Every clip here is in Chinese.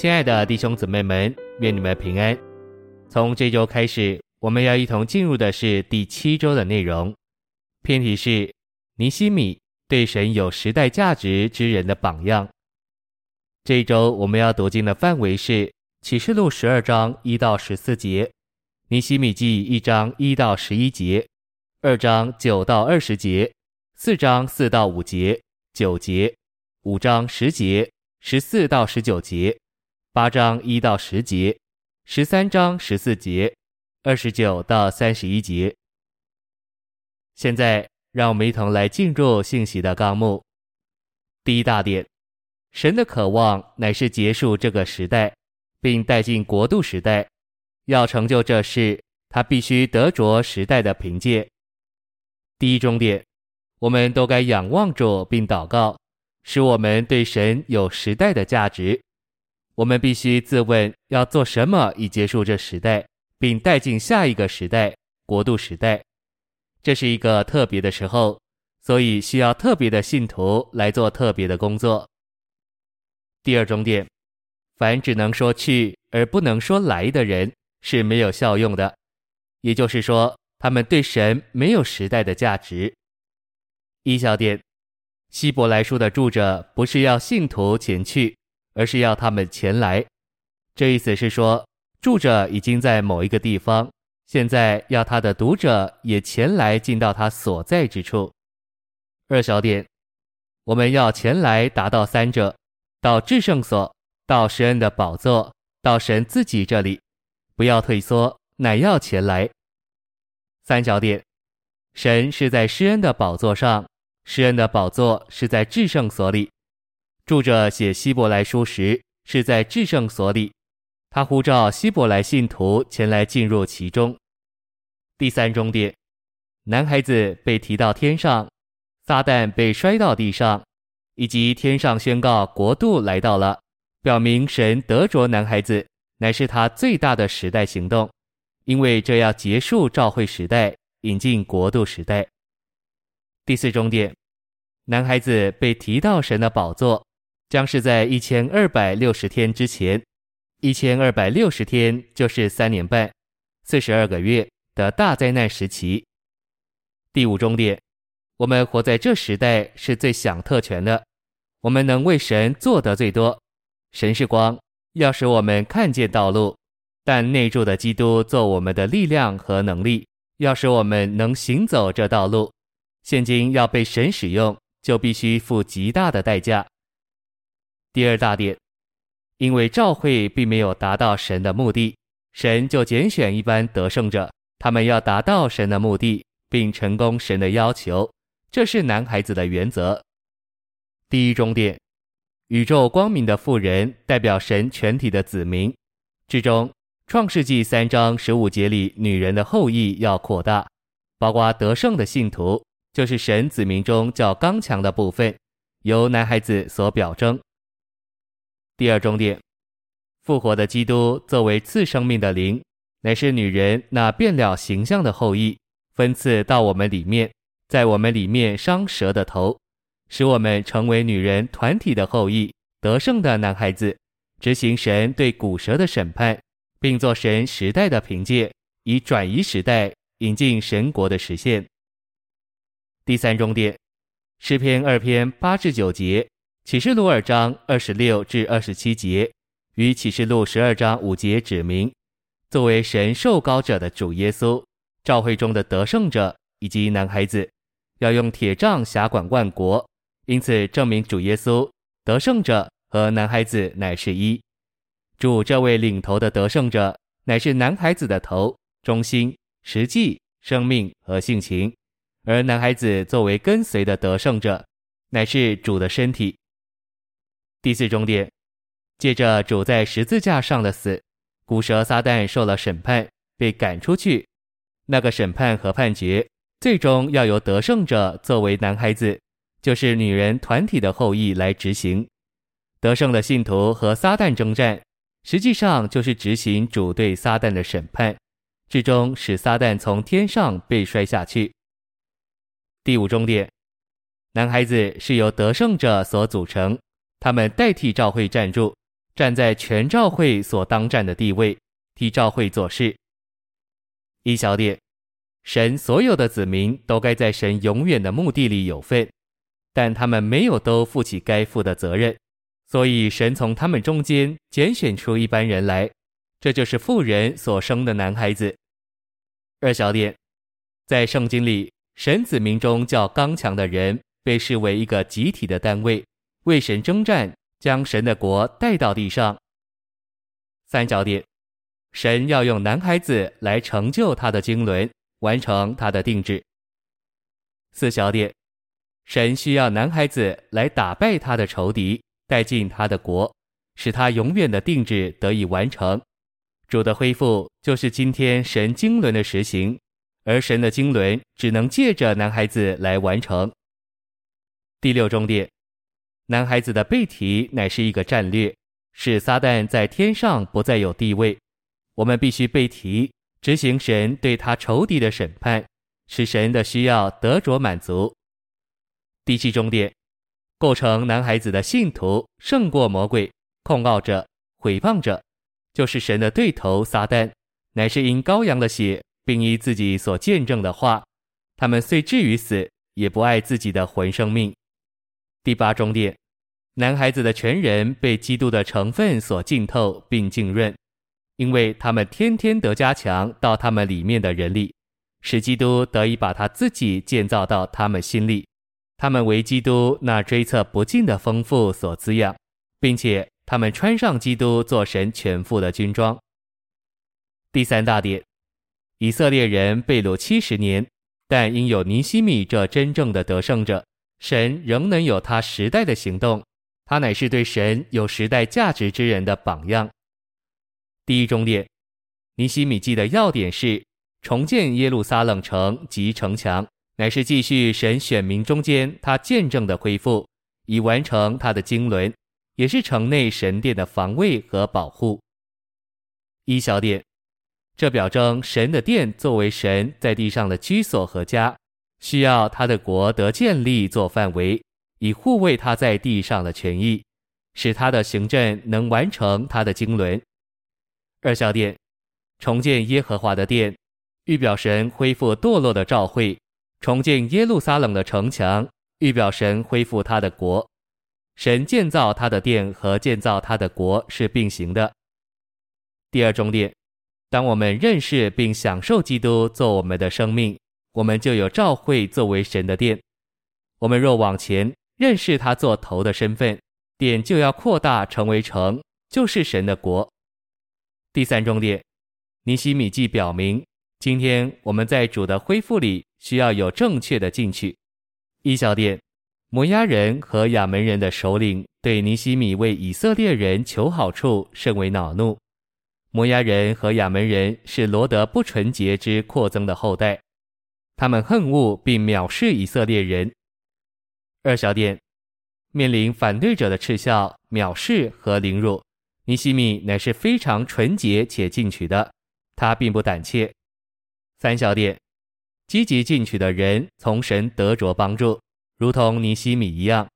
亲爱的弟兄姊妹们，愿你们平安。从这周开始，我们要一同进入的是第七周的内容。篇题是尼西米对神有时代价值之人的榜样。这一周我们要读经的范围是启示录十二章一到十四节，尼西米记一章一到十一节，二章九到二十节，四章四到五节，九节，五章十节。十四到十九节，八章一到十节，十三章十四节，二十九到三十一节。现在，让我们一同来进入信息的纲目。第一大点，神的渴望乃是结束这个时代，并带进国度时代。要成就这事，他必须得着时代的凭借。第一终点，我们都该仰望着并祷告。使我们对神有时代的价值，我们必须自问要做什么以结束这时代，并带进下一个时代——国度时代。这是一个特别的时候，所以需要特别的信徒来做特别的工作。第二重点，凡只能说去而不能说来的人是没有效用的，也就是说，他们对神没有时代的价值。一小点。希伯来书的著者不是要信徒前去，而是要他们前来。这意思是说，住者已经在某一个地方，现在要他的读者也前来进到他所在之处。二小点，我们要前来达到三者：到至圣所，到施恩的宝座，到神自己这里，不要退缩，乃要前来。三小点，神是在施恩的宝座上。施恩的宝座是在至圣所里，著着写希伯来书时是在至圣所里，他呼召希伯来信徒前来进入其中。第三终点，男孩子被提到天上，撒旦被摔到地上，以及天上宣告国度来到了，表明神得着男孩子乃是他最大的时代行动，因为这要结束召会时代，引进国度时代。第四终点。男孩子被提到神的宝座，将是在一千二百六十天之前。一千二百六十天就是三年半，四十二个月的大灾难时期。第五终点，我们活在这时代是最享特权的，我们能为神做得最多。神是光，要使我们看见道路，但内住的基督做我们的力量和能力，要使我们能行走这道路。现今要被神使用。就必须付极大的代价。第二大点，因为召会并没有达到神的目的，神就拣选一般得胜者，他们要达到神的目的，并成功神的要求，这是男孩子的原则。第一终点，宇宙光明的妇人代表神全体的子民之中，创世纪三章十五节里，女人的后裔要扩大，包括得胜的信徒。就是神子民中较刚强的部分，由男孩子所表征。第二重点，复活的基督作为赐生命的灵，乃是女人那变了形象的后裔，分赐到我们里面，在我们里面伤蛇的头，使我们成为女人团体的后裔，得胜的男孩子，执行神对古蛇的审判，并做神时代的凭借，以转移时代，引进神国的实现。第三重点，诗篇二篇八至九节，启示录二章二十六至二十七节，与启示录十二章五节指明，作为神受膏者的主耶稣，召会中的得胜者以及男孩子，要用铁杖辖管万国，因此证明主耶稣得胜者和男孩子乃是一。主这位领头的得胜者，乃是男孩子的头、中心、实际、生命和性情。而男孩子作为跟随的得胜者，乃是主的身体。第四终点，借着主在十字架上的死，古蛇撒旦受了审判，被赶出去。那个审判和判决，最终要由得胜者作为男孩子，就是女人团体的后裔来执行。得胜的信徒和撒旦征战，实际上就是执行主对撒旦的审判，最终使撒旦从天上被摔下去。第五终点，男孩子是由得胜者所组成，他们代替召会站住，站在全召会所当站的地位，替召会做事。一小点，神所有的子民都该在神永远的目的里有份，但他们没有都负起该负的责任，所以神从他们中间拣选出一般人来，这就是妇人所生的男孩子。二小点，在圣经里，神子民中较刚强的人被视为一个集体的单位，为神征战，将神的国带到地上。三小点。神要用男孩子来成就他的经纶，完成他的定制。四小点，神需要男孩子来打败他的仇敌，带进他的国，使他永远的定制得以完成。主的恢复就是今天神经纶的实行，而神的经纶只能借着男孩子来完成。第六重点，男孩子的被提乃是一个战略，使撒旦在天上不再有地位。我们必须被提，执行神对他仇敌的审判，使神的需要得着满足。第七重点，构成男孩子的信徒胜过魔鬼，控告者、毁谤者，就是神的对头撒旦，乃是因羔羊的血，并依自己所见证的话，他们虽至于死，也不爱自己的魂生命。第八重点，男孩子的全人被基督的成分所浸透并浸润。因为他们天天得加强到他们里面的人力，使基督得以把他自己建造到他们心里。他们为基督那追测不尽的丰富所滋养，并且他们穿上基督做神全副的军装。第三大点，以色列人被掳七十年，但因有尼西米这真正的得胜者，神仍能有他时代的行动。他乃是对神有时代价值之人的榜样。第一中点，尼希米记的要点是重建耶路撒冷城及城墙，乃是继续神选民中间他见证的恢复，以完成他的经纶，也是城内神殿的防卫和保护。一小点，这表征神的殿作为神在地上的居所和家，需要他的国得建立做范围，以护卫他在地上的权益，使他的行政能完成他的经纶。二小点，重建耶和华的殿，预表神恢复堕落的召会；重建耶路撒冷的城墙，预表神恢复他的国。神建造他的殿和建造他的国是并行的。第二重点，当我们认识并享受基督做我们的生命，我们就有召会作为神的殿。我们若往前认识他做头的身份，点就要扩大成为城，就是神的国。第三重点，尼西米记表明，今天我们在主的恢复里需要有正确的进取。一小点，摩押人和亚扪人的首领对尼西米为以色列人求好处甚为恼怒。摩押人和亚扪人是罗得不纯洁之扩增的后代，他们恨恶并藐视以色列人。二小点，面临反对者的嗤笑、藐视和凌辱。尼希米乃是非常纯洁且进取的，他并不胆怯。三小点，积极进取的人从神得着帮助，如同尼希米一样。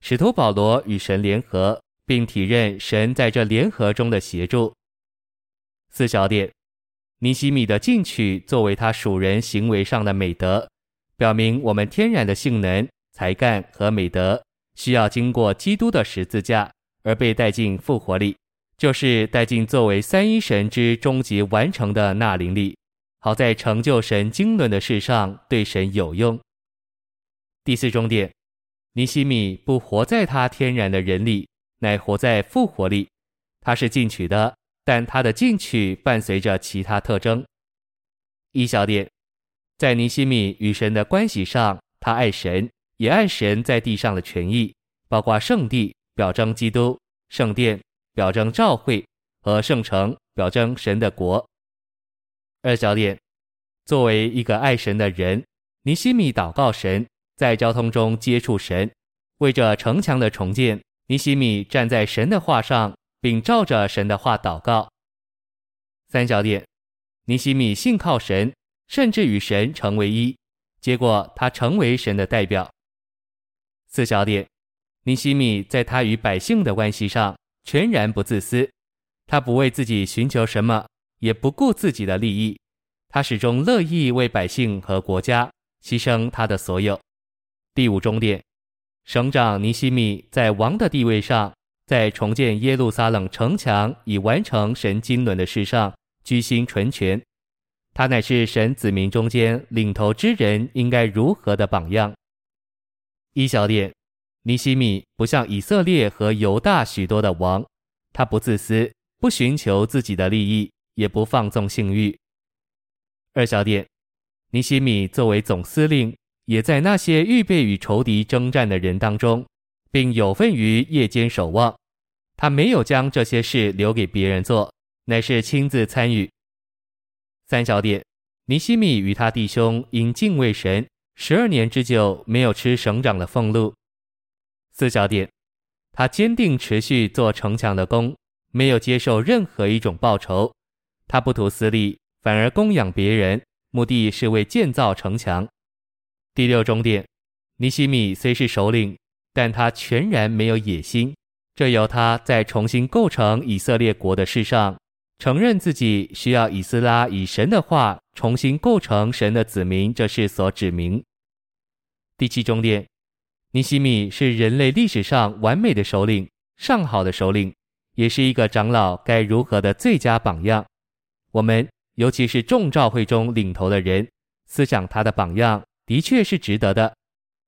使徒保罗与神联合，并体认神在这联合中的协助。四小点，尼希米的进取作为他属人行为上的美德，表明我们天然的性能、才干和美德需要经过基督的十字架而被带进复活里。就是带进作为三一神之终极完成的那灵里，好在成就神经纶的事上对神有用。第四重点，尼西米不活在他天然的人里，乃活在复活里。他是进取的，但他的进取伴随着其他特征。一小点，在尼西米与神的关系上，他爱神，也爱神在地上的权益，包括圣地，表征基督，圣殿。表征召会和圣城，表征神的国。二小点，作为一个爱神的人，尼西米祷告神，在交通中接触神，为着城墙的重建，尼西米站在神的话上，并照着神的话祷告。三小点，尼西米信靠神，甚至与神成为一，结果他成为神的代表。四小点，尼西米在他与百姓的关系上。全然不自私，他不为自己寻求什么，也不顾自己的利益，他始终乐意为百姓和国家牺牲他的所有。第五终点，省长尼西米在王的地位上，在重建耶路撒冷城墙以完成神经纶的事上居心纯全。他乃是神子民中间领头之人应该如何的榜样。一小点，尼西米不像以色列和犹大许多的王，他不自私，不寻求自己的利益，也不放纵性欲。二小点，尼西米作为总司令，也在那些预备与仇敌征战的人当中，并有份于夜间守望。他没有将这些事留给别人做，乃是亲自参与。三小点，尼西米与他弟兄因敬畏神，十二年之久没有吃省长的俸禄。四小点，他坚定持续做城墙的工，没有接受任何一种报酬。他不图私利，反而供养别人，目的是为建造城墙。第六重点，尼西米虽是首领，但他全然没有野心。这由他在重新构成以色列国的事上。承认自己需要以斯拉以神的话重新构成神的子民，这是所指明。第七重点，尼西米是人类历史上完美的首领，上好的首领，也是一个长老该如何的最佳榜样。我们尤其是众召会中领头的人，思想他的榜样，的确是值得的。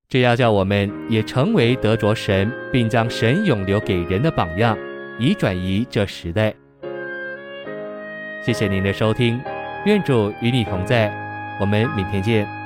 这要叫我们也成为得着神，并将神永留给人的榜样，以转移这时代。谢谢您的收听，愿主与你同在，我们明天见。